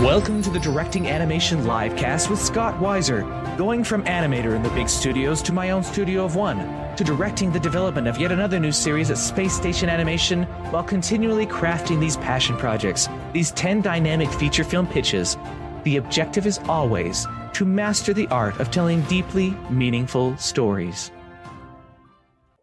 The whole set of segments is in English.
Welcome to the Directing Animation Livecast with Scott Weiser, going from animator in the big studios to my own studio of one, to directing the development of yet another new series at Space Station Animation, while continually crafting these passion projects, these 10 dynamic feature film pitches. The objective is always to master the art of telling deeply meaningful stories.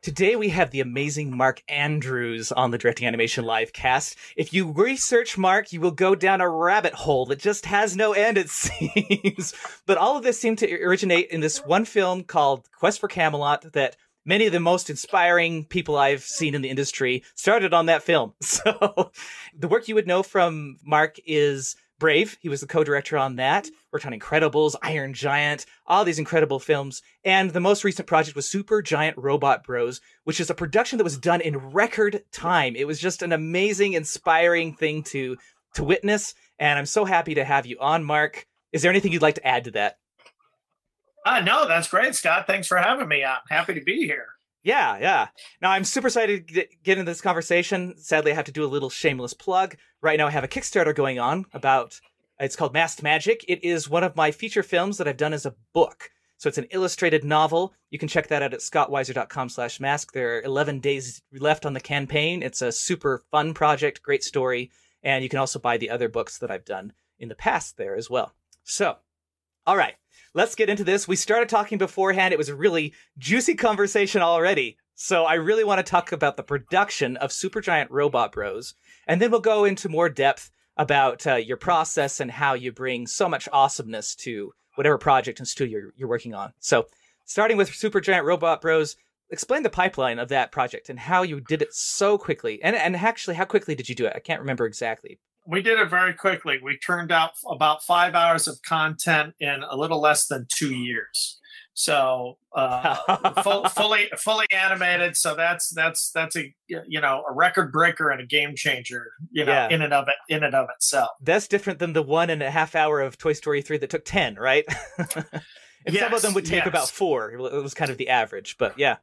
Today we have the amazing Mark Andrews on the Directing Animation live cast. If you research Mark, you will go down a rabbit hole that just has no end, it seems. but all of this seemed to originate in this one film called Quest for Camelot that many of the most inspiring people I've seen in the industry started on that film. So the work you would know from Mark is Brave. He was the co-director on that. Worked on Incredibles, Iron Giant, all these incredible films. And the most recent project was Super Giant Robot Bros, which is a production that was done in record time. It was just an amazing, inspiring thing to to witness. And I'm so happy to have you on, Mark. Is there anything you'd like to add to that? Uh, no, that's great, Scott. Thanks for having me. I'm happy to be here. Yeah, yeah. Now I'm super excited to get, get into this conversation. Sadly, I have to do a little shameless plug. Right now, I have a Kickstarter going on about. It's called Masked Magic. It is one of my feature films that I've done as a book. So it's an illustrated novel. You can check that out at scottweiser.com slash mask. There are 11 days left on the campaign. It's a super fun project, great story. And you can also buy the other books that I've done in the past there as well. So, all right let's get into this. We started talking beforehand. It was a really juicy conversation already. So I really want to talk about the production of Supergiant Robot Bros. And then we'll go into more depth about uh, your process and how you bring so much awesomeness to whatever project and studio you're, you're working on. So starting with Supergiant Robot Bros, explain the pipeline of that project and how you did it so quickly. And, and actually, how quickly did you do it? I can't remember exactly we did it very quickly. We turned out about five hours of content in a little less than two years. So uh, full, fully fully animated. So that's that's that's a you know a record breaker and a game changer. You know, yeah. in and of it in and of itself. That's different than the one and a half hour of Toy Story three that took ten, right? and yes, some of them would take yes. about four. It was kind of the average, but yeah.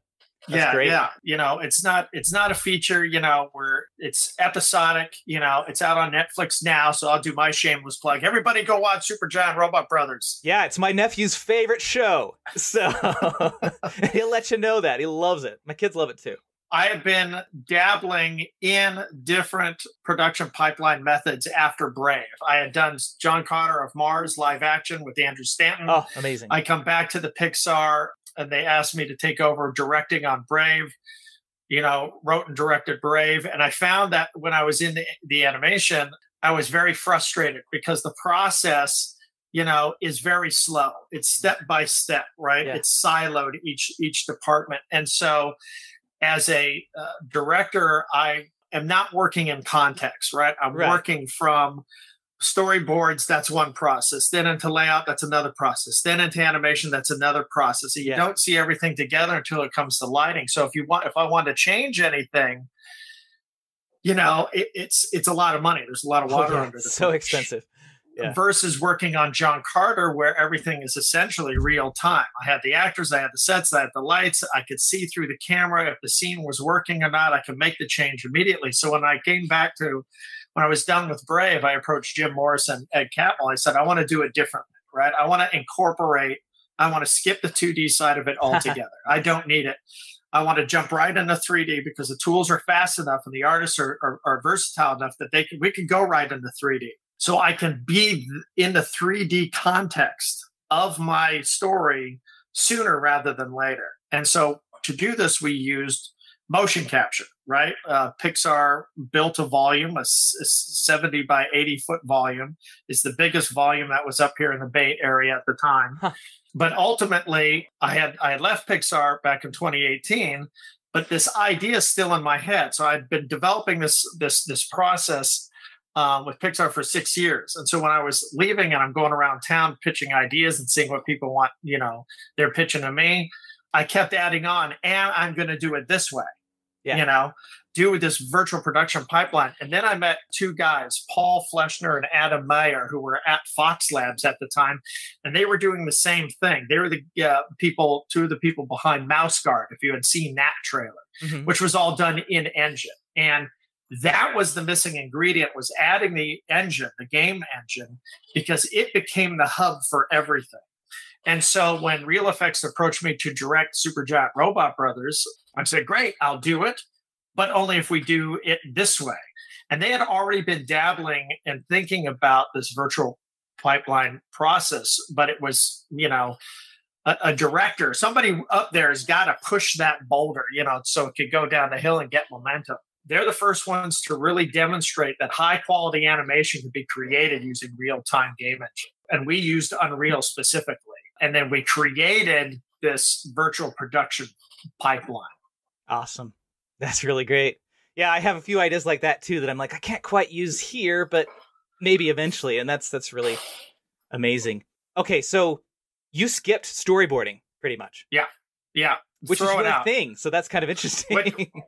That's yeah, great. yeah. You know, it's not it's not a feature. You know, where it's episodic. You know, it's out on Netflix now. So I'll do my shameless plug. Everybody, go watch Supergiant Robot Brothers. Yeah, it's my nephew's favorite show. So he'll let you know that he loves it. My kids love it too. I have been dabbling in different production pipeline methods after Brave. I had done John Carter of Mars live action with Andrew Stanton. Oh, amazing. I come back to the Pixar and they asked me to take over directing on Brave. You know, wrote and directed Brave, and I found that when I was in the, the animation, I was very frustrated because the process, you know, is very slow. It's step by step, right? Yeah. It's siloed each each department, and so as a uh, director, I am not working in context, right? I'm right. working from storyboards that's one process. Then into layout that's another process. Then into animation that's another process. You yeah. don't see everything together until it comes to lighting. So if you want if i want to change anything you know it, it's it's a lot of money. There's a lot of water oh, yeah. under the so expensive. Yeah. versus working on john carter where everything is essentially real time. I had the actors i had the sets i had the lights. I could see through the camera if the scene was working or not. I could make the change immediately. So when i came back to when I was done with Brave, I approached Jim Morris and Ed Catmull. I said, I want to do it differently, right? I want to incorporate, I want to skip the 2D side of it altogether. I don't need it. I want to jump right into 3D because the tools are fast enough and the artists are, are, are versatile enough that they can, we can go right into 3D. So I can be in the 3D context of my story sooner rather than later. And so to do this, we used motion capture, right? Uh, Pixar built a volume, a, a 70 by 80 foot volume. It's the biggest volume that was up here in the Bay Area at the time. Huh. But ultimately, I had I had left Pixar back in 2018, but this idea is still in my head. So I'd been developing this this this process uh, with Pixar for six years. And so when I was leaving and I'm going around town pitching ideas and seeing what people want, you know, they're pitching to me, I kept adding on, and I'm going to do it this way. Yeah. You know, do with this virtual production pipeline. And then I met two guys, Paul Fleschner and Adam Meyer, who were at Fox Labs at the time, and they were doing the same thing. They were the uh, people, two of the people behind Mouse Guard, if you had seen that trailer, mm-hmm. which was all done in engine. And that was the missing ingredient was adding the engine the game engine because it became the hub for everything and so when Reel FX approached me to direct supergiant robot brothers i said great i'll do it but only if we do it this way and they had already been dabbling and thinking about this virtual pipeline process but it was you know a, a director somebody up there has got to push that boulder you know so it could go down the hill and get momentum they're the first ones to really demonstrate that high quality animation can be created using real time game engine. And we used Unreal specifically. And then we created this virtual production pipeline. Awesome. That's really great. Yeah, I have a few ideas like that too that I'm like, I can't quite use here, but maybe eventually. And that's that's really amazing. Okay, so you skipped storyboarding pretty much. Yeah. Yeah which is your out. thing. So that's kind of interesting.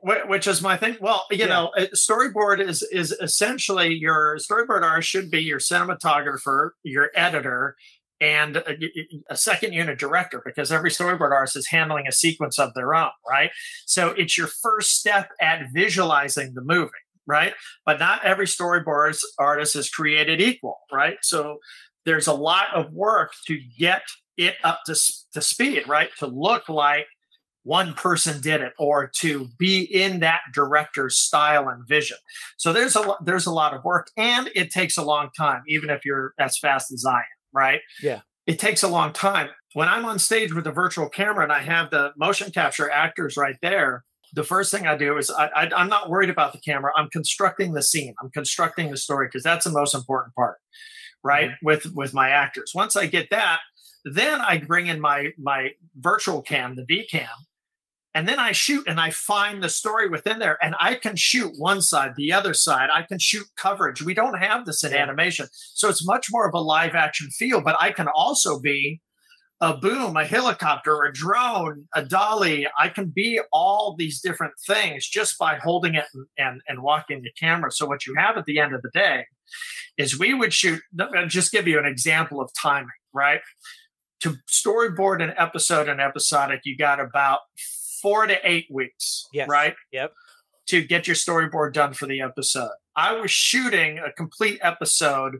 Which, which is my thing. Well, you yeah. know, uh, storyboard is is essentially your storyboard artist should be your cinematographer, your editor, and a, a, second unit director because every storyboard artist is handling a sequence of their own, right? So it's your first step at visualizing the movie, right? But not every storyboard artist is created equal, right? So there's a lot of work to get it up to, to speed, right? To look like one person did it or to be in that director's style and vision. So there's a there's a lot of work and it takes a long time even if you're as fast as I am, right? Yeah. It takes a long time. When I'm on stage with a virtual camera and I have the motion capture actors right there, the first thing I do is I, I'm not worried about the camera. I'm constructing the scene. I'm constructing the story because that's the most important part, right? Mm-hmm. With with my actors. Once I get that, then I bring in my my virtual cam, the V cam, and then I shoot and I find the story within there and I can shoot one side, the other side. I can shoot coverage. We don't have this in animation. So it's much more of a live action feel, but I can also be a boom, a helicopter, a drone, a dolly. I can be all these different things just by holding it and, and, and walking the camera. So what you have at the end of the day is we would shoot, I'll just give you an example of timing, right? To storyboard an episode and episodic, you got about four to eight weeks. Yes. Right? Yep. To get your storyboard done for the episode. I was shooting a complete episode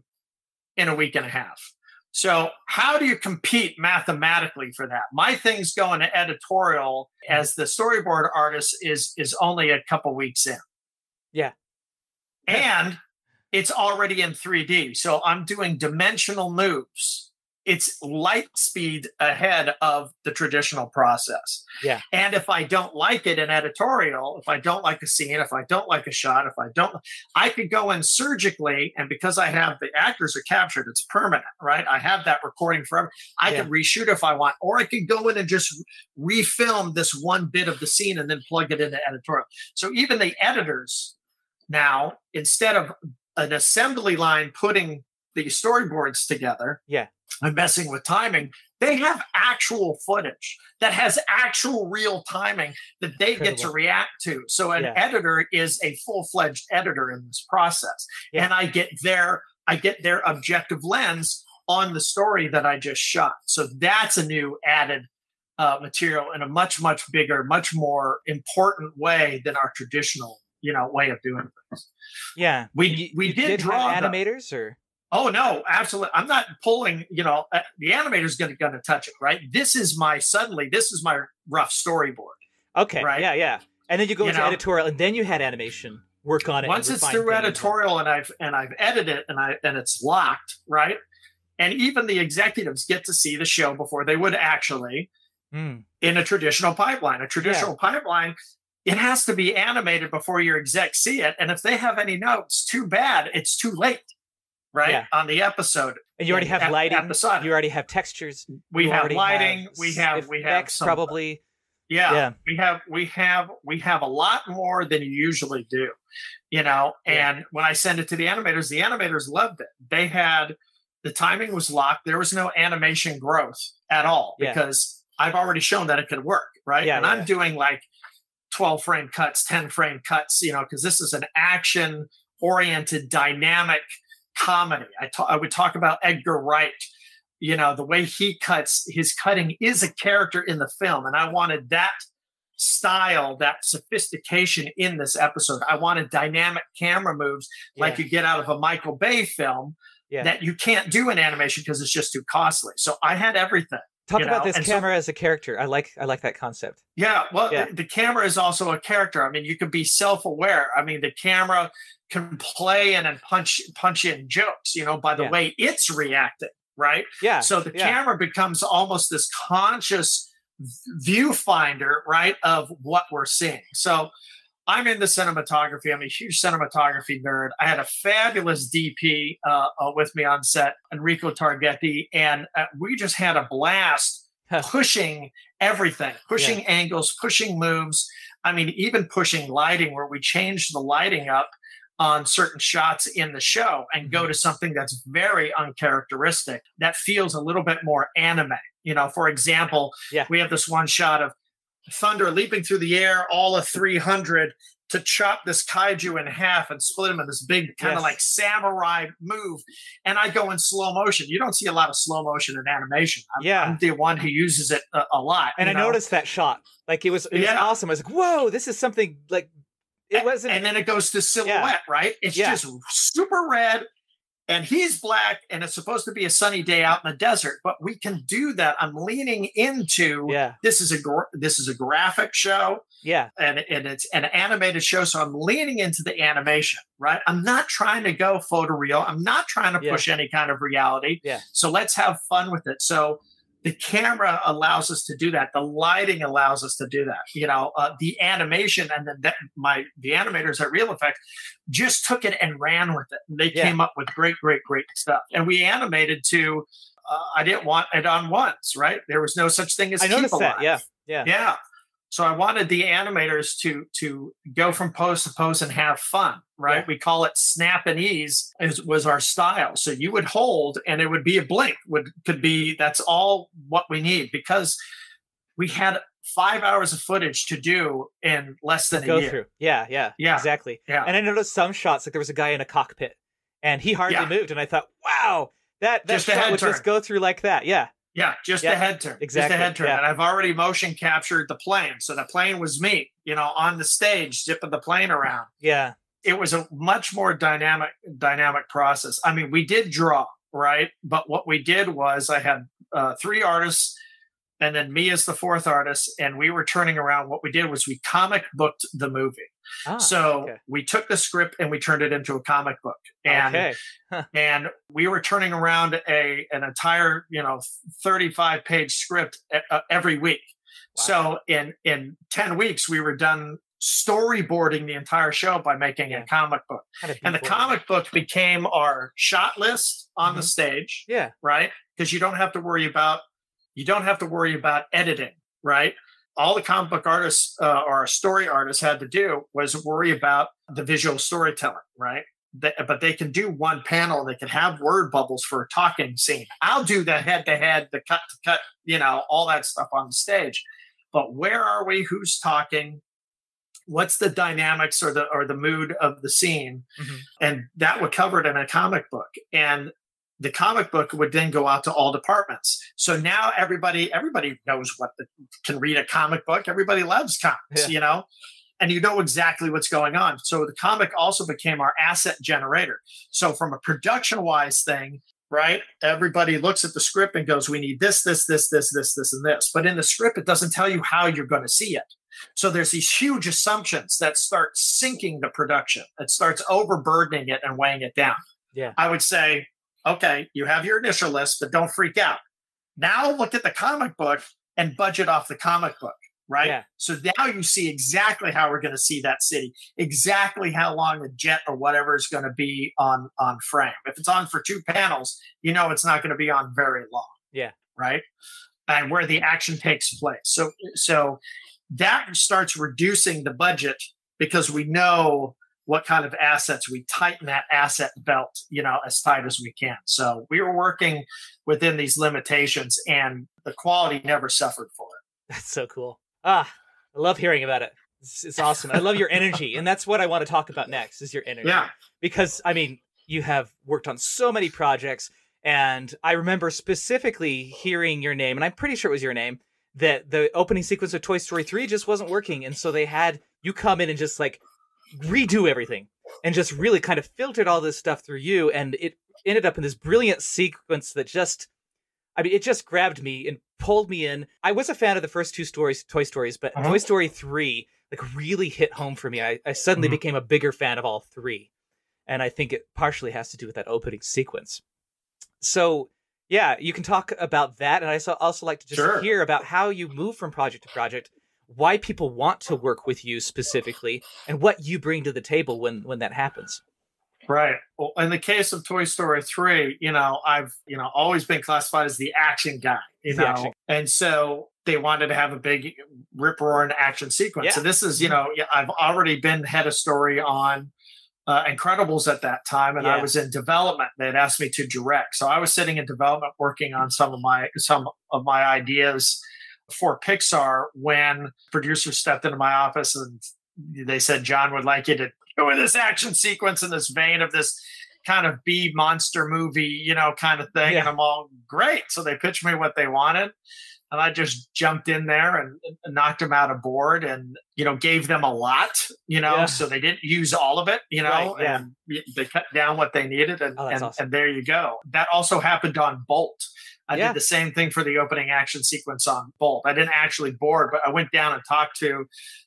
in a week and a half. So, how do you compete mathematically for that? My thing's going to editorial as the storyboard artist is is only a couple weeks in. Yeah. And it's already in 3D. So I'm doing dimensional moves it's light speed ahead of the traditional process. Yeah. And if I don't like it in editorial, if I don't like a scene, if I don't like a shot, if I don't, I could go in surgically. And because I have the actors are captured, it's permanent, right? I have that recording forever. I yeah. can reshoot if I want, or I could go in and just refilm this one bit of the scene and then plug it into editorial. So even the editors now, instead of an assembly line putting the storyboards together, yeah I'm messing with timing. They have actual footage that has actual real timing that they Incredible. get to react to. So an yeah. editor is a full-fledged editor in this process. Yeah. And I get their I get their objective lens on the story that I just shot. So that's a new added uh, material in a much much bigger, much more important way than our traditional you know way of doing things. Yeah, we we did, did draw animators or Oh no, absolutely. I'm not pulling, you know, uh, the animator's going to going to touch it, right? This is my suddenly this is my rough storyboard. Okay. Right? Yeah, yeah. And then you go you into know, editorial and then you had animation work on it. Once it's through editorial and I've and I've edited it and I and it's locked, right? And even the executives get to see the show before they would actually mm. in a traditional pipeline. A traditional yeah. pipeline it has to be animated before your execs see it. And if they have any notes, too bad, it's too late right yeah. on the episode. And you already have lighting. episode. you already have textures. We you have lighting have we have we have some, probably. Yeah, yeah, we have we have we have a lot more than you usually do you know? And yeah. when i send it to the animators the animators loved it. They had the timing was locked. There was no animation growth at all because i've already shown that it could work right? Yeah, and i'm doing like 12 frame cuts 10 frame cuts you know because this is an action oriented dynamic comedy. I, ta- I would talk about Edgar Wright. You know, the way he cuts, his cutting is a character in the film. And I wanted that style, that sophistication in this episode. I wanted dynamic camera moves like you get out of a Michael Bay film Yeah. that you can't do in animation because it's just too costly. So I had everything. Talk you about know, this and so- camera as a character. I like I like that concept. Yeah, well, Yeah. The, camera is also a character. I mean, you can be self-aware. I mean, the camera can play in and punch punch in jokes, you know, by the Yeah. way it's reacting, right? Yeah. So the yeah. camera becomes almost this conscious viewfinder, right, of what we're seeing. So I'm into cinematography. I'm a huge cinematography nerd. I had a fabulous DP uh, uh, with me on set, Enrico Targetti, and uh, we just had a blast pushing everything, pushing angles, pushing moves. I mean, even pushing lighting, where we changed the lighting up on certain shots in the show and Mm-hmm. go to something that's very uncharacteristic that feels a little bit more anime. You know, for example, Yeah. we have this one shot of thunder leaping through the air, all of 300 to chop this kaiju in half and split him in this big kind Yes. of like samurai move. And I go in slow motion. You don't see a lot of slow motion in animation. I'm, Yeah. I'm the one who uses it a, a lot. and I know? noticed that shot. Like it was it was Yeah. awesome. I was like, whoa, this is something like it wasn't and then it goes to silhouette, right? It's Yeah. just super red, and he's black, and it's supposed to be a sunny day out in the desert. But we can do that. I'm leaning into Yeah. this is a gra- this is a graphic show, Yeah. and and it's an animated show, so I'm leaning into the animation, right? I'm not trying to go photoreal. I'm not trying to Yeah. push any kind of reality. Yeah. So let's have fun with it. So the camera allows us to do that. The lighting allows us to do that. You know, uh, the animation and then that, my the animators at Reel FX just took it and ran with it. They Yeah. came up with great, great, great stuff. And we animated to. Uh, I didn't want it on once, right? There was no such thing as I keep noticed that. Yeah. Yeah. Yeah. So I wanted the animators to to go from pose to pose and have fun, right? Yeah. We call it snap and ease is, was our style. So you would hold and it would be a blink, would could be that's all what we need because we had five hours of footage to do in less than a Go year. through. Yeah. Yeah. Yeah. Exactly. Yeah. And I noticed some shots like there was a guy in a cockpit and he hardly Yeah. moved, and I thought, wow, that that Just shot would just go through like that. Yeah. Yeah, just Yeah, a head turn. exactly, Just a head turn. yeah. And I've already motion captured the plane. So the plane was me, you know, on the stage, zipping the plane around. Yeah. it was a much more dynamic dynamic process. I mean, we did draw, right? But what we did was I had uh, three artists and then me as the fourth artist and we were turning around what we did was we comic booked the movie. Ah, so okay. we took the script and we turned it into a comic book. And okay. and we were turning around a an entire, you know, 35 page script uh, every week. Wow. So in in 10 weeks we were done storyboarding the entire show by making Yeah. a comic book. And the comic book became our shot list on the Mhm. stage, Yeah. right? Because you don't have to worry about you don't have to worry about editing, right? All the comic book artists uh, or story artists had to do was worry about the visual storytelling, right? But they can do one panel. They can have word bubbles for a talking scene. I'll do the head to head, the cut to cut, you know, all that stuff on the stage. But where are we? Who's talking? What's the dynamics or the or the mood of the scene? Mhm. And that would cover it in a comic book. And the comic book would then go out to all departments. So now everybody everybody knows what the, can read a comic book. Everybody loves comics, Yeah. you know, and you know exactly what's going on. So the comic also became our asset generator. So from a production wise thing, right? Everybody looks at the script and goes, "We need this, this, this, this, this, this, and this." But in the script, it doesn't tell you how you're going to see it. So there's these huge assumptions that start sinking the production. It starts overburdening it and weighing it down. Yeah. I would say, okay, you have your initial list, but don't freak out. Now look at the comic book and budget off the comic book, right? Yeah. So now you see exactly how we're going to see that city, exactly how long the jet or whatever is going to be on on frame. If it's on for two panels, you know it's not going to be on very long. Yeah. Right. And where the action takes place. So so that starts reducing the budget because we know what kind of assets we tighten that asset belt you know as tight as we can so we were working within these limitations and the quality never suffered for it That's so cool. Ah, I love hearing about it. It's, it's awesome. I love your energy, and that's what I want to talk about next. Is your energy? yeah because I mean, you have worked on so many projects, and I remember specifically hearing your name, and I'm pretty sure it was your name that the opening sequence of Toy Story 3 just wasn't working. And so they had you come in and just like redo everything and just really kind of filtered all this stuff through you. And it ended up in this brilliant sequence that just, I mean, it just grabbed me and pulled me in. I was a fan of the first two stories, Toy Stories, but uh-huh. Toy Story 3 like really hit home for me. I, I suddenly mm-hmm. became a bigger fan of all three. And I think it partially has to do with that opening sequence. So yeah, you can talk about that. And I also like to just sure. hear about how you move from project to project, why people want to work with you specifically, and what you bring to the table when when that happens. Right. Well, in the case of Toy Story 3, you know, I've, you know, always been classified as the action guy, you know. Action. And so they wanted to have a big rip roaring action sequence. Yeah. So this is, you know, I've already been head of story on uh, Incredibles at that time, and yeah. I was in development. They'd asked me to direct, so I was sitting in development working on some of my some of my ideas for Pixar when producers stepped into my office and they said John would like you to do this action sequence in this vein of this kind of B monster movie, you know, kind of thing. Yeah. And I'm all great. So they pitched me what they wanted and I just jumped in there and, and, knocked them out of board and you know gave them a lot you know yeah. so they didn't use all of it you know right, yeah. and they cut down what they needed and, oh, and, awesome. and, there you go that also happened on Bolt I yeah. did the same thing for the opening action sequence on Bolt I didn't actually board but I went down and talked to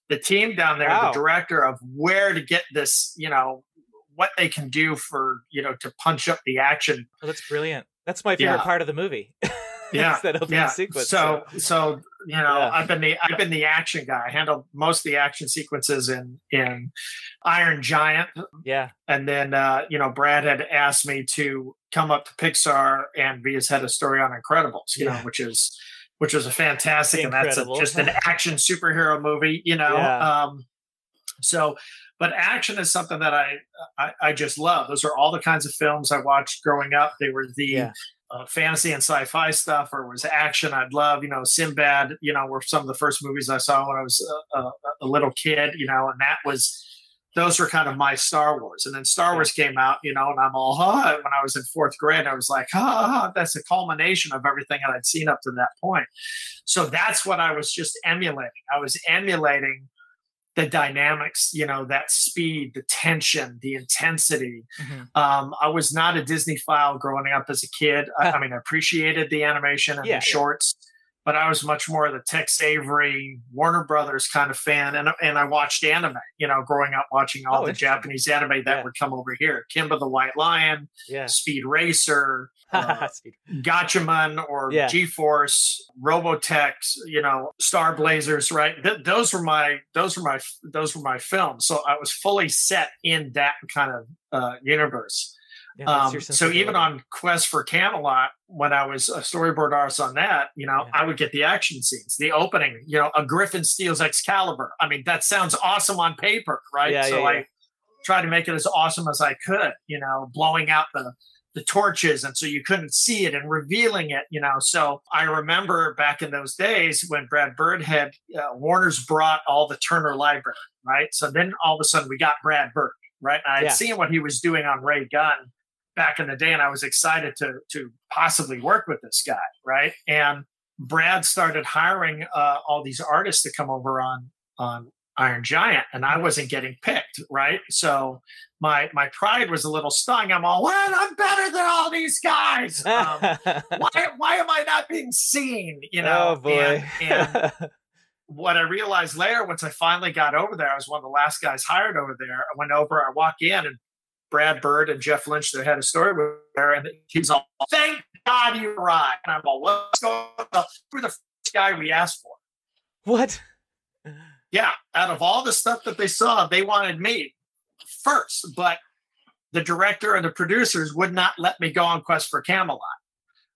the team down there wow. the director of where to get this you know what they can do for you know to punch up the action oh, that's brilliant that's my favorite part of the movie yeah, that opening yeah. sequence. So, so, so you know, yeah. I've been the I've been the action guy. I handled most of the action sequences in in Iron Giant. Yeah, and then uh, you know, Brad had asked me to come up to Pixar and be his head of story on Incredibles. You yeah. know, which is which was a fantastic, Incredible. and that's a, just an action superhero movie. You know, yeah. um, so but action is something that I, I, I just love. Those are all the kinds of films I watched growing up. They were the uh, fantasy and sci-fi stuff or was action i'd love you know sinbad you know were some of the first movies i saw when i was a, a, a, little kid you know and that was those were kind of my star wars. And then star wars came out you know and i'm all huh when i was in fourth grade i was like huh that's a culmination of everything that i'd seen up to that point. So that's what i was just emulating. I was emulating the dynamics, you know, that speed, the tension, the intensity. Mm-hmm. Um, I was not a Disney file growing up as a kid. I, I mean, I appreciated the animation and yeah, the shorts, yeah. but I was much more of the Tex Avery, Warner Brothers kind of fan. And, and I watched anime, you know, growing up watching all oh, the Japanese anime that yeah. would come over here. Kimba the White Lion, Speed Racer, uh, Gatchaman or yeah. G-Force, Robotech, you know, Star Blazers, right? Th- those were my those were my those were my films. So I was fully set in that kind of uh, universe. Yeah, um, so even on Quest for Camelot, when I was a storyboard artist on that, you know, yeah. I would get the action scenes, the opening, you know, a Griffin steals Excalibur. I mean, that sounds awesome on paper, right? Yeah, so I tried to make it as awesome as I could, you know, blowing out the the torches and so you couldn't see it and revealing it you know? So i remember back in those days when brad bird had uh, warner's brought all the turner library right? So then all of a sudden we got brad bird right? I had yeah. seen what he was doing on ray gunn back in the day and i was excited to to possibly work with this guy right? And brad started hiring uh, all these artists to come over on on Iron Giant, and I wasn't getting picked, right? So my my pride was a little stung. I'm all, well, I'm better than all these guys. Um, why why am I not being seen? You know, oh boy. And, and what I realized later, once I finally got over there, I was one of the last guys hired over there. I went over, I walk in, and Brad Bird and Jeff Lynch, they had a story with there, and he's all, "Thank God you arrived." And I'm all, "What's going on?" We're the guy we asked for. What? Yeah, out of all the stuff that they saw, they wanted me first, but the director and the producers would not let me go on Quest for Camelot.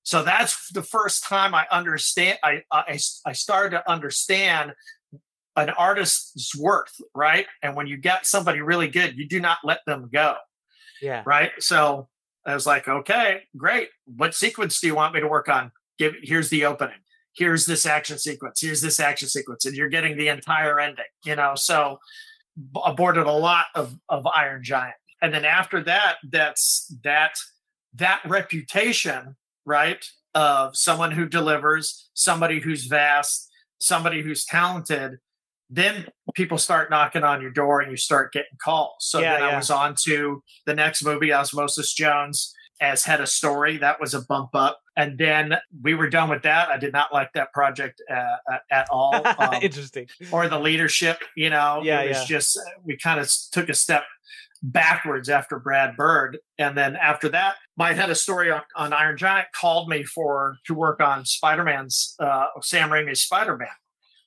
So that's the first time I understand. I I, I started to understand an artist's worth, right? And when you get somebody really good, you do not let them go. Yeah. Right. So I was like, okay, great. What sequence do you want me to work on? Give here's the opening here's this action sequence, here's this action sequence, and you're getting the entire ending, you know. So aborted a lot of of Iron Giant. And then after that, that's that that reputation, right, of someone who delivers, somebody who's vast, somebody who's talented, then people start knocking on your door and you start getting calls. So Yeah, then I was on to the next movie, Osmosis Jones, as head of story. That was a bump up. And then we were done with that. I did not like that project uh, uh, at all. Um, Interesting. or the leadership, you know, Yeah, it was yeah. just, we kind of took a step backwards after Brad Bird. And then after that, my head of story on, on Iron Giant called me for to work on Spider-Man's uh, Sam Raimi's Spider-Man.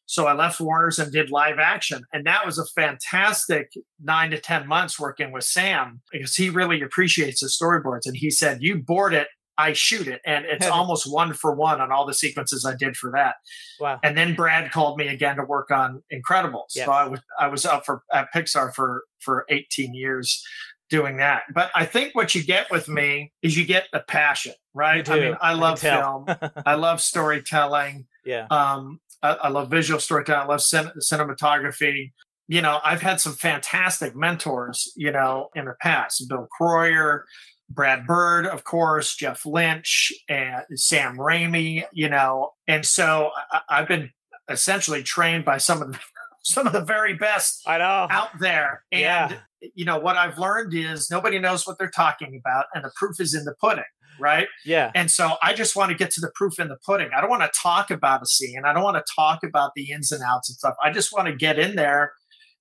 So I left Warner's and did live action. And that was a fantastic nine to 10 months working with Sam because he really appreciates the storyboards. And he said, You board it, I shoot it. And it's almost one for one on all the sequences I did for that. Wow. And then Brad called me again to work on Incredibles. Yes. So I was I was up for at Pixar for for 18 years doing that. But I think what you get with me is you get the passion, right? I mean, I I love tell. film. I love storytelling. Yeah. Um, I, I love visual storytelling. I love cin- cinematography. You know, I've had some fantastic mentors, you know, in the past. Bill Kroyer, Brad Bird, of course, Jeff Lynch, and Sam Raimi, you know. And so I, I've been essentially trained by some of the, some of the very best I know. out there. And Yeah. you know what I've learned is nobody knows what they're talking about, and the proof is in the pudding, right? Yeah. And so I just want to get to the proof in the pudding. I don't want to talk about a scene. I don't want to talk about the ins and outs and stuff. I just want to get in there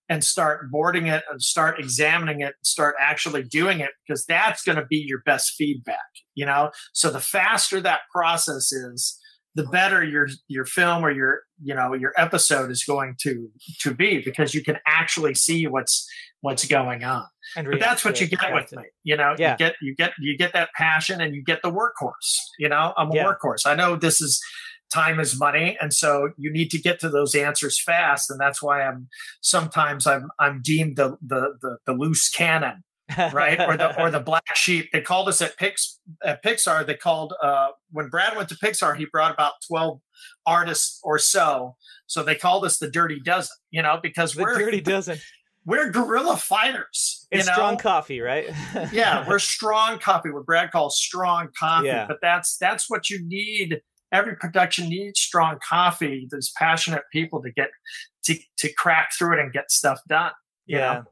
and start boarding it and start examining it and start actually doing it because that's going to be your best feedback, you know? So the faster that process is, the better your your film or your you know your episode is going to to be because you can actually see what's what's going on And but that's what you get with me you know? Yeah. you get you get you get that passion and you get the workhorse you know? I'm a Yeah. workhorse. I know this is time is money and so you need to get to those answers fast and that's why i'm sometimes i'm i'm deemed the the the, the loose cannon right? Or the or the black sheep. They called us at Pix at pixar they called uh when brad went to pixar he brought about 12 artists or so. So they called us the dirty dozen you know because the we're dirty dozen. we're guerrilla fighters It's know? strong coffee, right? yeah, we're strong coffee, what Brad calls strong coffee. Yeah. But that's that's what you need. Every production needs strong coffee. There's passionate people to get to to crack through it and get stuff done. Yeah. know?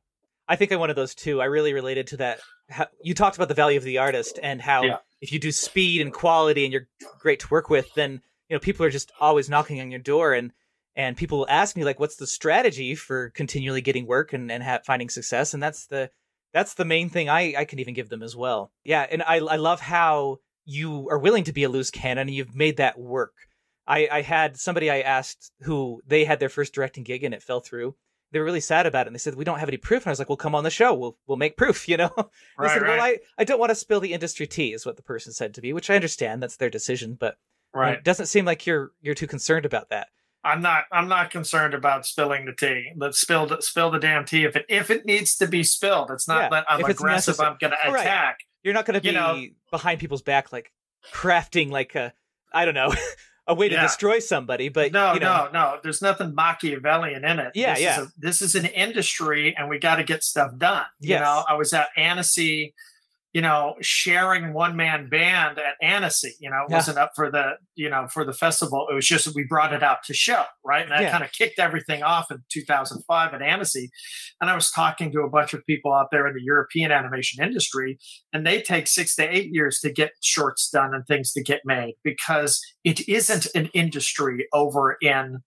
I think I'm one of those too. I really related to that. How, you talked about the value of the artist and how Yeah. if you do speed and quality and you're great to work with, then you know people are just always knocking on your door and and people will ask me like, what's the strategy for continually getting work and and ha- finding success? And that's the that's the main thing I I can even give them as well. Yeah, and I I love how you are willing to be a loose cannon and you've made that work. I, I had somebody I asked who they had their first directing gig and it fell through. They were really sad about it and they said, We don't have any proof. And I was like, Well, come on the show. We'll we'll make proof, you know? they Right, said, Well, right, I, I don't want to spill the industry tea, is what the person said to me, which I understand. That's their decision, but right. it doesn't seem like you're you're too concerned about that. I'm not I'm not concerned about spilling the tea. Let's spill the spill the damn tea if it if it needs to be spilled. It's not Yeah, that I'm aggressive. necessary. I'm going to Right. attack. You're not gonna be You know- behind people's back like crafting like a I don't know, a way to Yeah. destroy somebody, but no, you know, no, no. There's nothing Machiavellian in it. Yeah, this yeah. Is a, this is an industry, and we got to get stuff done. You know, I was at Annecy, you know, sharing one man band at Annecy. You know, it Yeah. wasn't up for the you know for the festival. It was just we brought it out to show, right? And that Yeah. kind of kicked everything off in 2005 at Annecy. And I was talking to a bunch of people out there in the European animation industry, and they take six to eight years to get shorts done and things to get made because it isn't an industry over in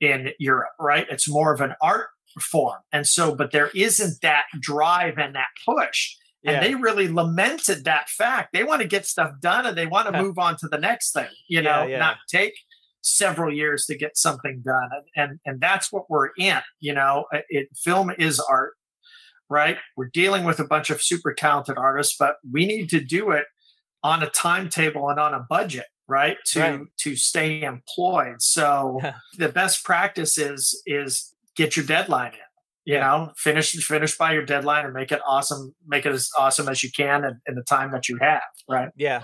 in Europe, right? It's more of an art form. And so, but there isn't that drive and that push. And they really lamented that fact. They want to get stuff done and they want to move on to the next thing, you know, yeah. not take several years to get something done. And, and and that's what we're in, you know. It film is art, right? We're dealing with a bunch of super talented artists, but we need to do it on a timetable and on a budget, right? To Right. to stay employed. So the best practice is is get your deadline in. You know, finish finish by your deadline and make it awesome. Make it as awesome as you can in, in the time that you have. Right. yeah.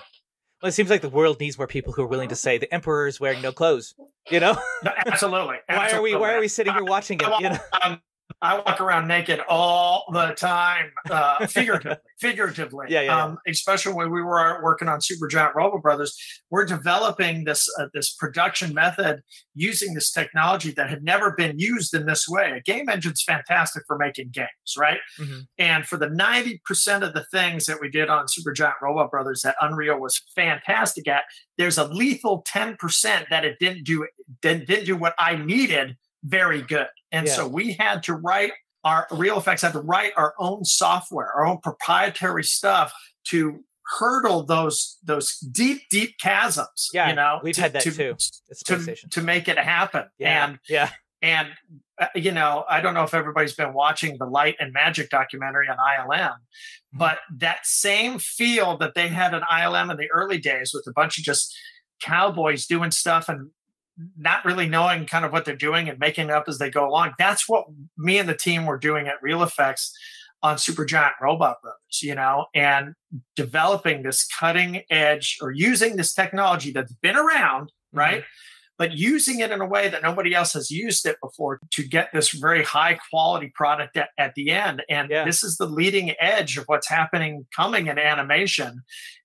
Well, it seems like the world needs more people who are willing to say the emperor is wearing no clothes. You know, No, absolutely. why are we why are we sitting here watching it? You know, Um, I walk around naked all the time, uh, figuratively. figuratively, yeah, yeah, um, especially when we were working on Supergiant Robo Brothers. We're developing this uh, this production method using this technology that had never been used in this way. A game engine's fantastic for making games, right? Mm-hmm. And for the ninety percent of the things that we did on Supergiant Robo Brothers that Unreal was fantastic at, there's a lethal ten percent that it didn't do didn't, didn't do what I needed very good. And Yeah. so we had to write our Reel FX had to write our own software, our own proprietary stuff to hurdle those those deep, deep chasms. Yeah, you know, we've to- had that to, too. At To, to make it happen. Yeah. And yeah. and uh, you know, I don't know if everybody's been watching the Light and Magic documentary on ILM, but that same feel that they had in ILM in the early days with a bunch of just cowboys doing stuff and not really knowing kind of what they're doing and making it up as they go along. That's what me and the team were doing at Reel FX on Supergiant Robot Brothers, you know, and developing this cutting edge or using this technology that's been around, mm-hmm. right? But using it in a way that nobody else has used it before to get this very high quality product at, at the end. And Yeah. this is the leading edge of what's happening coming in animation.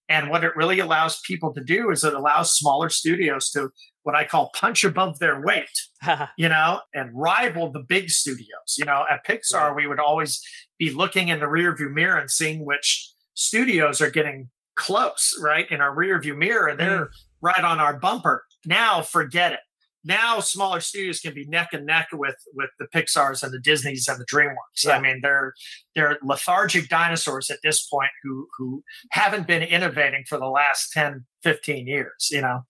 And what it really allows people to do is it allows smaller studios to what I call punch above their weight you know, and rival the big studios. You know, at Pixar, Right. we would always be looking in the rearview mirror and seeing which studios are getting close, right? In our rearview mirror, and they're mm. right on our bumper. Now, forget it. Now, smaller studios can be neck and neck with with the Pixars and the Disneys and the DreamWorks. Yeah. I mean, they're they're lethargic dinosaurs at this point who who haven't been innovating for the last 10, 15 years. You know,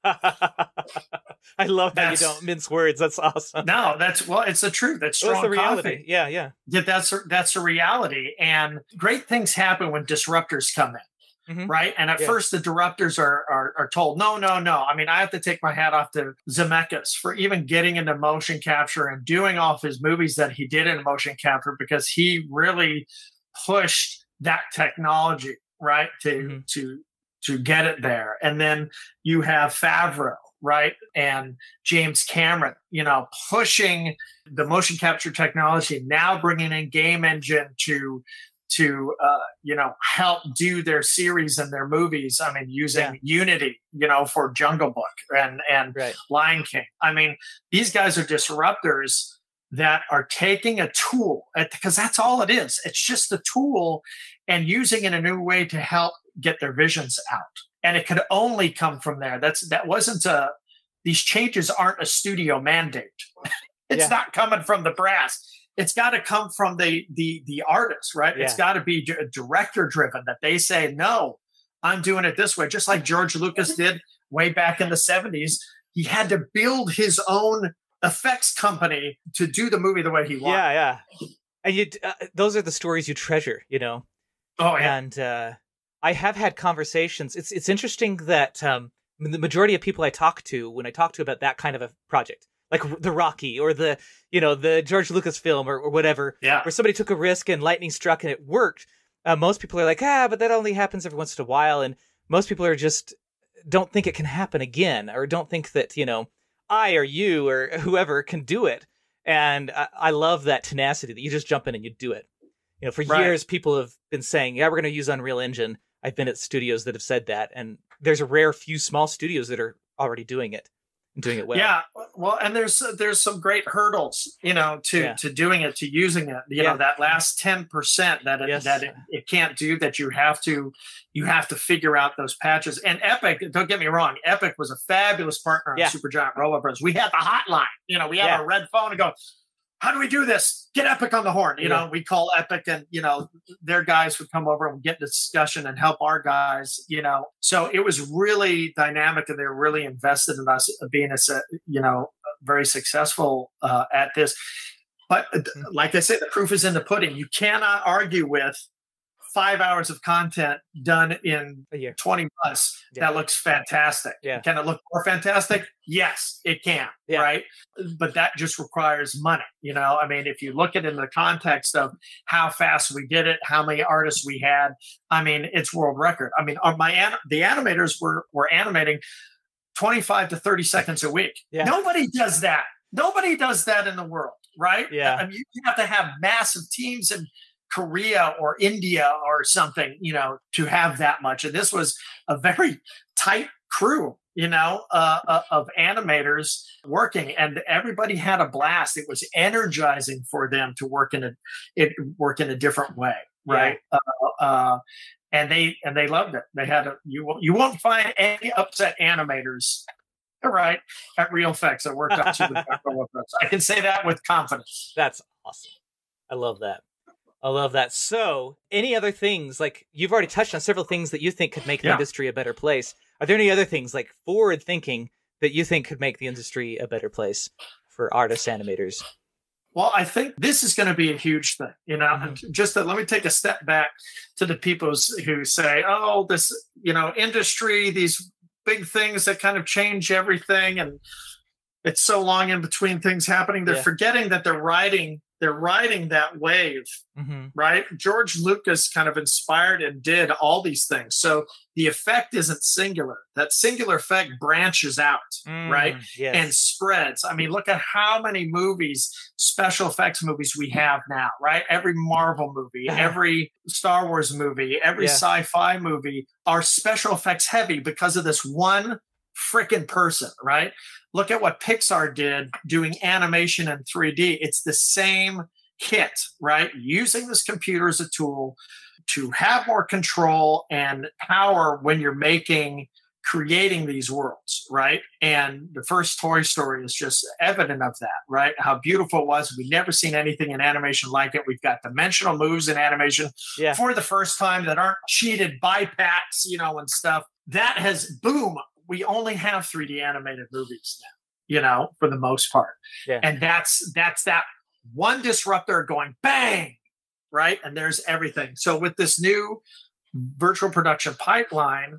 I love that you don't mince words. That's awesome. no, that's well, it's the truth. That's That's strong the reality. coffee. Yeah, yeah. that that's that's a reality and great things happen when disruptors come in Mhm. right and at Yeah. first the directors are, are are told no no no i mean i have to take my hat off to zemeckis for even getting into motion capture and doing all his movies that he did in motion capture because he really pushed that technology right to Mhm. to to get it there and then you have favreau right and james cameron you know pushing the motion capture technology now bringing in game engine to to uh, you know help do their series and their movies. I mean using Yeah. unity you know for jungle book and and Right. lion king. I mean these guys are disruptors that are taking a tool because that's all it is. It's just a tool and using it in a new way to help get their visions out. And it could only come from there. That's that wasn't a these changes aren't a studio mandate. It's Yeah. not coming from the brass it's got to come from the the the artist right It's got to be d- director driven that they say no i'm doing it this way just like george lucas did way back in the 70s he had to build his own effects company to do the movie the way he wanted Yeah, yeah. And you, uh, those are the stories you treasure, you know. oh yeah And uh, I have had conversations. It's it's interesting that um, the majority of people I talk to, when I talk to about that kind of a project, like the Rocky or the you know the George Lucas film or, or whatever, yeah where somebody took a risk and lightning struck and it worked. Uh, most people are like, ah, but that only happens every once in a while, and most people are just don't think it can happen again, or don't think that you know I or you or whoever can do it. And I, I love that tenacity that you just jump in and you do it. You know, for Right. years people have been saying, "Yeah, we're going to use Unreal Engine." I've been at studios that have said that, and there's a rare few small studios that are already doing it doing it well. Yeah, well, and there's there's some great hurdles, you know, to Yeah. to doing it, to using it. You Yeah. know, that last ten percent that it, Yes. that it, it can't do. That you have to you have to figure out those patches. And Epic, don't get me wrong, Epic was a fabulous partner on Yeah. Supergiant Robot Bros. We had the hotline. You know, we had a red phone and go. How do we do this? Get Epic on the horn. You Yeah. know, we call Epic, and you know their guys would come over and get discussion and help our guys. You know, so it was really dynamic, and they were really invested in us being a you know very successful uh, at this. But uh, Mm-hmm. like I said, the proof is in the pudding. You cannot argue with five hours of content done in a year. 20 months. Yeah. That looks fantastic. Yeah. Can it look more fantastic? Yes, it can. Yeah. Right. But that just requires money. You know, I mean, if you look at it in the context of how fast we did it, how many artists we had, I mean, it's world record. I mean, uh, my the animators were were animating 25 to 30 seconds a week. Yeah. Nobody does that. Nobody does that in the world. right? Yeah. I mean, you have to have massive teams in Korea or India or something, you know, to have that much. And this was a very tight crew, you know, uh, uh, of animators working, and everybody had a blast. It was energizing for them to work in a it work in a different way, right? Uh, uh, and they and they loved it. They had a you won't you won't find any upset animators. Right at Reel FX that worked on Super I can say that with confidence. That's awesome. I love that. I love that. So, any other things like you've already touched on several things that you think could make the Yeah. industry a better place? Are there any other things like forward thinking that you think could make the industry a better place for artists, animators? Well, I think this is going to be a huge thing. You know, Mhm. Just that, let me take a step back to the people who say, "Oh, this you know industry, these big things that kind of change everything, and it's so long in between things happening." They're Yeah. forgetting that they're riding they're riding that wave Mm-hmm. right? George Lucas kind of inspired and did all these things. So the effect isn't singular. That singular effect branches out, right? Mm, Yes. And spreads. I mean, look at how many movies, special effects movies we have now, right? Every Marvel movie, every Star Wars movie, every Yeah. sci-fi movie are special effects heavy because of this one freaking person, right? Look at what Pixar did doing animation in 3D. It's the same kit, right? Using this computer as a tool to have more control and power when you're making creating these worlds, right? And the first Toy Story is just evident of that, right? How beautiful it was. We've never seen anything in animation like it. We've got dimensional moves in animation yeah. for the first time that aren't cheated bypacks, you know, and stuff. That has boom. We only have 3D animated movies now, you know, for the most part. Yeah. And that's that's that one disruptor going bang, right? And there's everything. So with this new virtual production pipeline,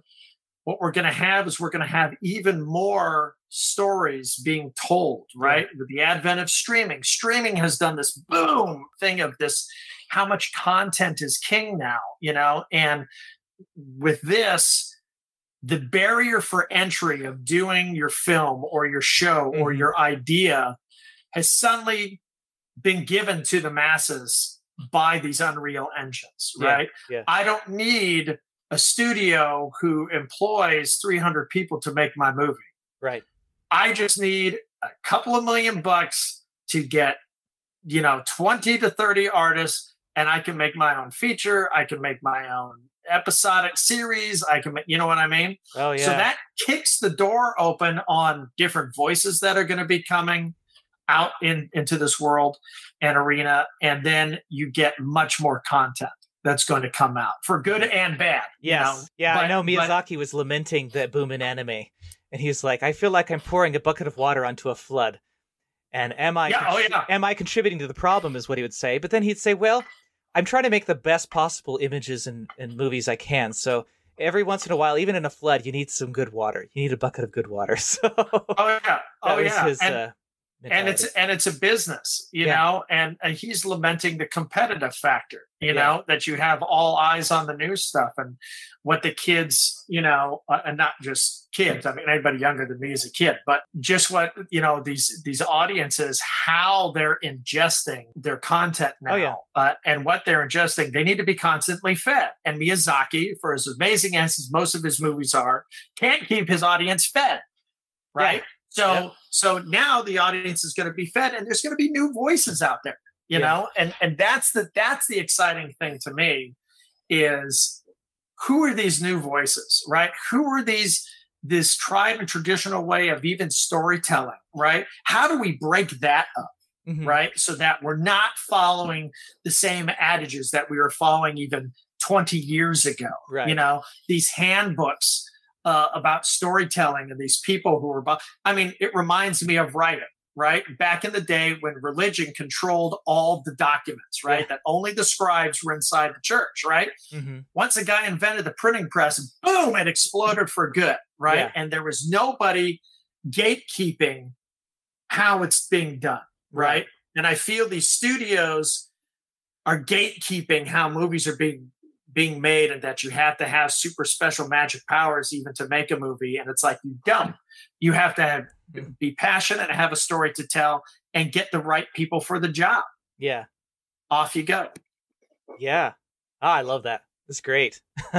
what we're going to have is we're going to have even more stories being told, right? With the advent of streaming, streaming has done this boom thing of this how much content is king now, you know? And with this, the barrier for entry of doing your film or your show or Mhm. your idea has suddenly been given to the masses by these Unreal engines, Yeah, right? yeah. I don't need a studio who employs 300 people to make my movie. Right. I just need a couple of million bucks to get, you know, 20 to 30 artists, and I can make my own feature. I can make my own episodic series. I can you know what I mean? Oh yeah. So that kicks the door open on different voices that are going to be coming out in into this world and arena, and then you get much more content that's going to come out for good and bad. you know? yeah, I But- know but- Miyazaki was lamenting the boom in anime. And he's like, I feel like I'm pouring a bucket of water onto a flood. And am I Yeah, oh, yeah. am I contributing to the problem is what he would say. But then he'd say, Well, I'm trying to make the best possible images and, and movies I can. So every once in a while, even in a flood, you need some good water. You need a bucket of good water. So Oh yeah, oh yeah, his and, uh, and it's and it's a business, you Yeah. know, and, and he's lamenting the competitive factor, you Yeah. know, that you have all eyes on the new stuff and what the kids, you know, uh, and not just kids. I mean, anybody younger than me is a kid, but just what you know these these audiences, how they're ingesting their content now, Oh, yeah. uh, and what they're ingesting, they need to be constantly fed. And Miyazaki, for as amazing as most of his movies are, can't keep his audience fed, right? So Yeah. so now the audience is going to be fed, and there's going to be new voices out there, you Yeah. know, and and that's the that's the exciting thing to me is who are these new voices, right? Who are these this tried and traditional way of even storytelling, right? How do we break that up? Mhm. right? So that we're not following the same adages that we were following even 20 years ago. Right. You know, these handbooks uh, about storytelling and these people who were, bu- I mean, it reminds me of writing, right? Back in the day when religion controlled all the documents, right? Yeah. That only the scribes were inside the church, right? Mhm. once a guy invented the printing press, boom, it exploded for good, right? Yeah. And there was nobody gatekeeping how it's being done, right? Right. And I feel these studios are gatekeeping how movies are being being made and that you have to have super special magic powers even to make a movie and it's like you don't you have to have, be passionate and have a story to tell and get the right people for the job. Yeah. Off you go. Yeah. Oh, I love that. It's great.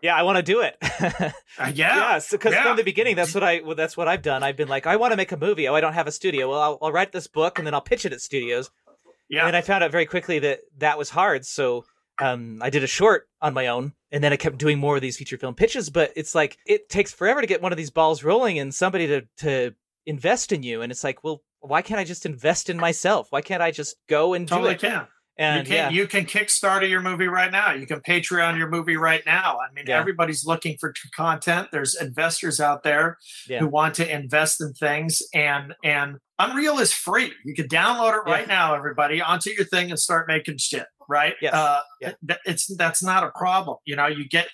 yeah, I want to do it. Uh, yeah. yeah, because yeah. from the beginning, that's what I well, that's what I've done. I've been like, I want to make a movie. Oh, I don't have a studio. Well, I'll, I'll write this book and then I'll pitch it at studios. Yeah. And I found out very quickly that that was hard. So um, I did a short on my own, and then I kept doing more of these feature film pitches. But it's like it takes forever to get one of these balls rolling and somebody to to invest in you. And it's like, well, why can't I just invest in myself? Why can't I just go and totally do it? can. And you can yeah, you can Kickstarter your movie right now. You can Patreon your movie right now. I mean, Yeah. everybody's looking for t- content. There's investors out there Yeah. who want to invest in things, and and Unreal is free. You can download it right now, everybody, onto your thing and start making shit. Right? Yes. Uh, Yeah. th- it's that's not a problem. You know, you get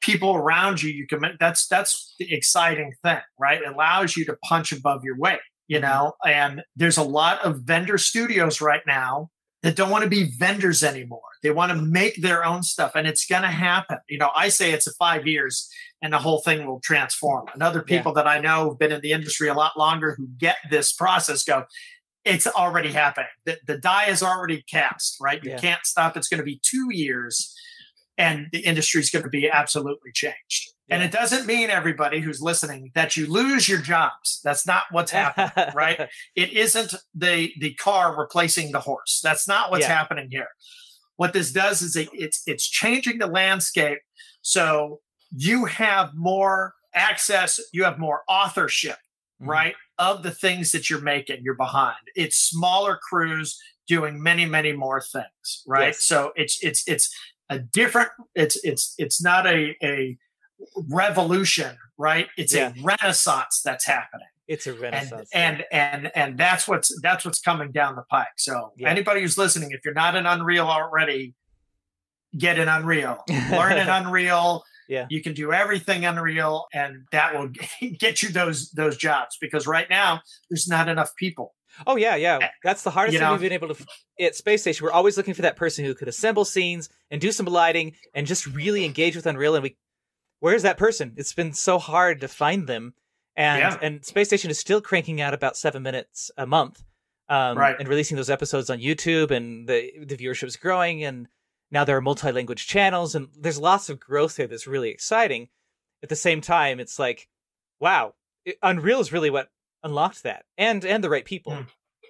people around you. You can that's that's the exciting thing, right? It allows you to punch above your weight. You Mm-hmm. know, and there's a lot of vendor studios right now that don't want to be vendors anymore. They want to make their own stuff, and it's going to happen. You know, I say it's a five years, and the whole thing will transform. And other Yeah. people that I know have been in the industry a lot longer who get this process go. It's already happening. The, the die is already cast, right? You Yeah. can't stop. It's going to be two years, and the industry is going to be absolutely changed. And it doesn't mean everybody who's listening that you lose your jobs. That's not what's happening, right? it isn't the the car replacing the horse that's not what's Yeah. happening here what this does is it, it's it's changing the landscape so you have more access you have more authorship Mhm. right of the things that you're making you're behind it's smaller crews doing many many more things right Yes. so it's it's it's a different it's it's it's not a a revolution right it's Yeah. a renaissance that's happening It's a and renaissance. and and and that's what's that's what's coming down the pike. So Yeah. anybody who's listening, if you're not in Unreal already, get in Unreal. Learn in Unreal. Yeah. You can do everything Unreal, and that will get you those those jobs. Because right now, there's not enough people. Oh yeah, yeah. That's the hardest you thing know- we've been able to at Space Station. We're always looking for that person who could assemble scenes and do some lighting and just really engage with Unreal. And we, where's that person? It's been so hard to find them. And Yeah. and Space Station is still cranking out about seven minutes a month, um, Right. and releasing those episodes on YouTube. And the the viewership is growing. And now there are multi language channels, and there's lots of growth there that's really exciting. At the same time, it's like, wow, it, Unreal is really what unlocked that, and and the right people. Mm.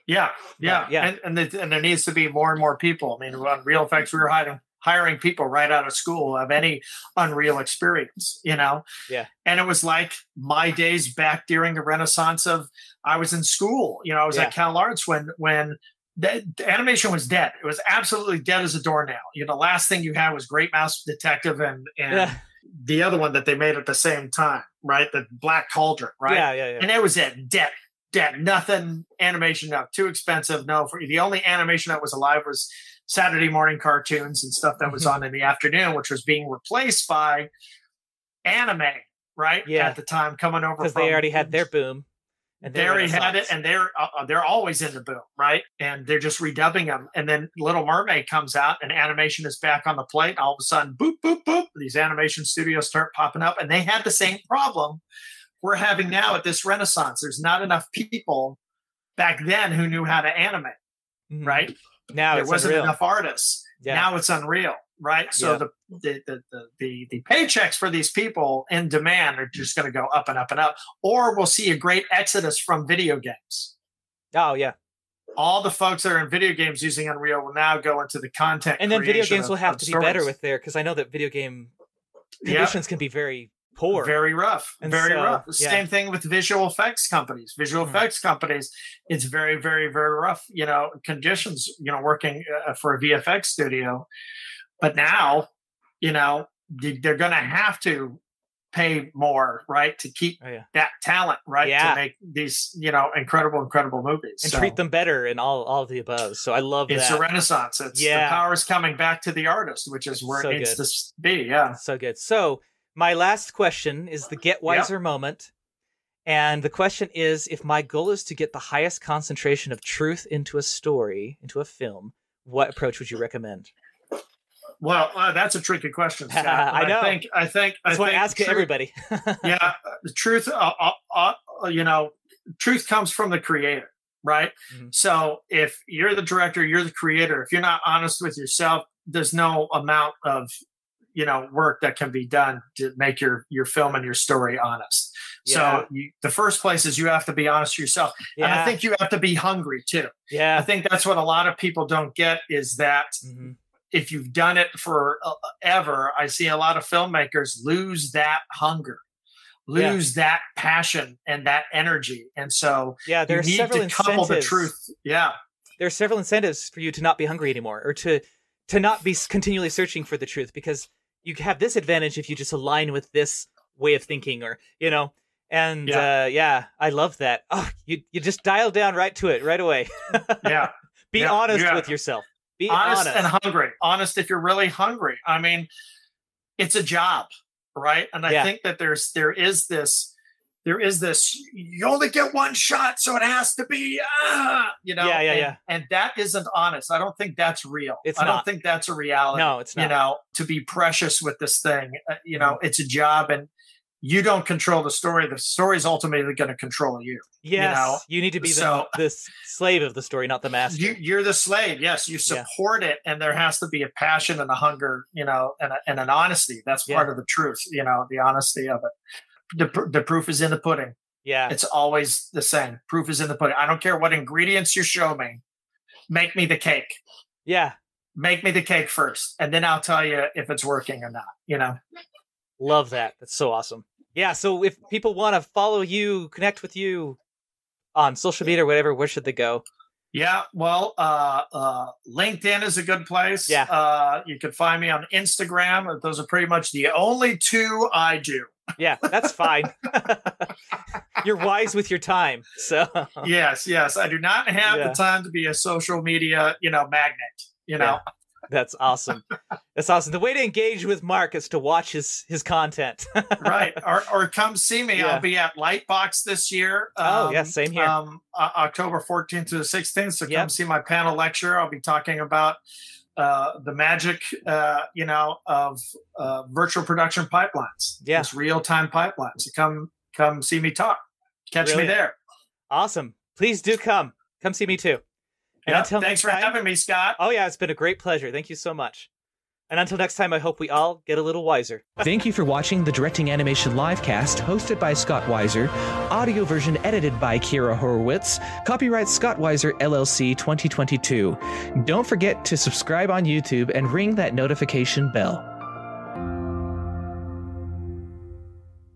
Yeah, yeah, yeah. And and, the, and there needs to be more and more people. I mean, Unreal Effects, we were hiring hiring people right out of school of any Unreal experience. You know. Yeah. And it was like my days back during the Renaissance of I was in school. You know, I was Yeah. at CalArts when when. The, animation was dead. It was absolutely dead as a doornail. You know, the last thing you had was Great Mouse Detective and and Yeah. the other one that they made at the same time, right? The Black Cauldron, right? Yeah, yeah, yeah. and it was it dead dead nothing animation no too expensive no for the only animation that was alive was saturday morning cartoons and stuff that was on in the afternoon which was being replaced by anime right Yeah. at the time coming over because they already had their boom. And they their already had it and they're uh, uh, they're always in the boom right? And they're just redubbing them and then little mermaid comes out and animation is back on the plate. And all of a sudden boop boop boop these animation studios start popping up. And they had the same problem we're having now at this renaissance. There's not enough people back then who knew how to animate Mhm. right? Now there wasn't unreal. enough artists. Yeah. now it's unreal right so Yeah. the, the, the the the paychecks for these people in demand are just going to go up and up and up or we'll see a great exodus from video games oh yeah, all the folks that are in video games using unreal will now go into the content and then video games of- will have to be better with their because I know that video game Yeah. conditions can be very poor. very rough And very so, rough yeah. same thing with visual effects companies visual Mhm. effects companies it's very very very rough you know conditions you know working uh, for a vfx studio but now you know they- they're going to have to pay more right to keep Oh, yeah. that talent right Yeah. to make these you know incredible incredible movies and So treat them better and all all of the above. So I love it's that. a renaissance it's Yeah. the power is coming back to the artist which is where So it needs good. to be yeah So good. So my last question is the get wiser moment. And the question is if my goal is to get the highest concentration of truth into a story, into a film, what approach would you recommend? Well, uh, that's a tricky question, Scott. I know. I think I think That's I why I ask truth- everybody. yeah, uh, the truth. Uh, uh, uh, you know, truth comes from the creator, right? Mm-hmm. So if you're the director, you're the creator, if you're not honest with yourself, there's no amount of you know work that can be done to make your your film and your story honest yeah. so you, the first place is you have to be honest to yourself yeah. and i think you have to be hungry too yeah i think that's what a lot of people don't get is that mm-hmm. If you've done it for uh, ever i see a lot of filmmakers lose that hunger lose yeah. that passion and that energy and so yeah there are several incentives the truth yeah there are several incentives for you to not be hungry anymore or to to not be continually searching for the truth because you have this advantage if you just align with this way of thinking or you know and yeah, uh, yeah I love that. Oh, you you just dial down right to it right away. yeah. Be yeah. honest with yourself. Be honest, honest, and hungry. Honest if you're really hungry. I mean, it's a job, right? And I yeah. think that there's there is this there is this you only get one shot so it has to be ah, you know yeah yeah and, yeah and that isn't honest i don't think that's real it's i not. don't think that's a reality no it's not you know to be precious with this thing uh, you know it's a job and you don't control the story the story is ultimately going to control you yes you, know? you need to be so, the, the slave of the story not the master you, are the slave yes you support yeah. it and there has to be a passion and a hunger you know and, a, and an honesty that's yeah. part of the truth you know the honesty of it the, the proof is in the pudding. Yeah. It's always the same. Proof is in the pudding. I don't care what ingredients you show me. Make me the cake. Yeah. Make me the cake first, and then I'll tell you if it's working or not, you know? Love that. That's so awesome. Yeah. So if people want to follow you, connect with you on social media or whatever, where should they go? Yeah, well, uh, uh, LinkedIn is a good place. Yeah. Uh, you can find me on Instagram. Those are pretty much the only two I do. Yeah, that's fine. You're wise with your time. So yes, yes, I do not have yeah. the time to be a social media, you know, magnet. You know. That's awesome. That's awesome. The way to engage with Mark is to watch his his content. right, or or come see me. Yeah. I'll be at Lightbox this year. Um, oh yeah, same here. Um, uh, October 14th to the 16th. So yep. come see my panel lecture. I'll be talking about uh, the magic, uh, you know, of uh, virtual production pipelines. Yeah, it's real time pipelines. So come, come see me talk. Catch Brilliant. me there. Awesome. Please do come. Come see me too. And yep. until thanks for time, having me, Scott. Oh yeah, it's been a great pleasure. Thank you so much. And until next time, I hope we all get a little wiser. Thank you for watching the Directing Animation livecast hosted by Scott Wiser, audio version edited by Kira Horowitz, copyright Scott Wiser LLC 2022. Don't forget to subscribe on YouTube and ring that notification bell.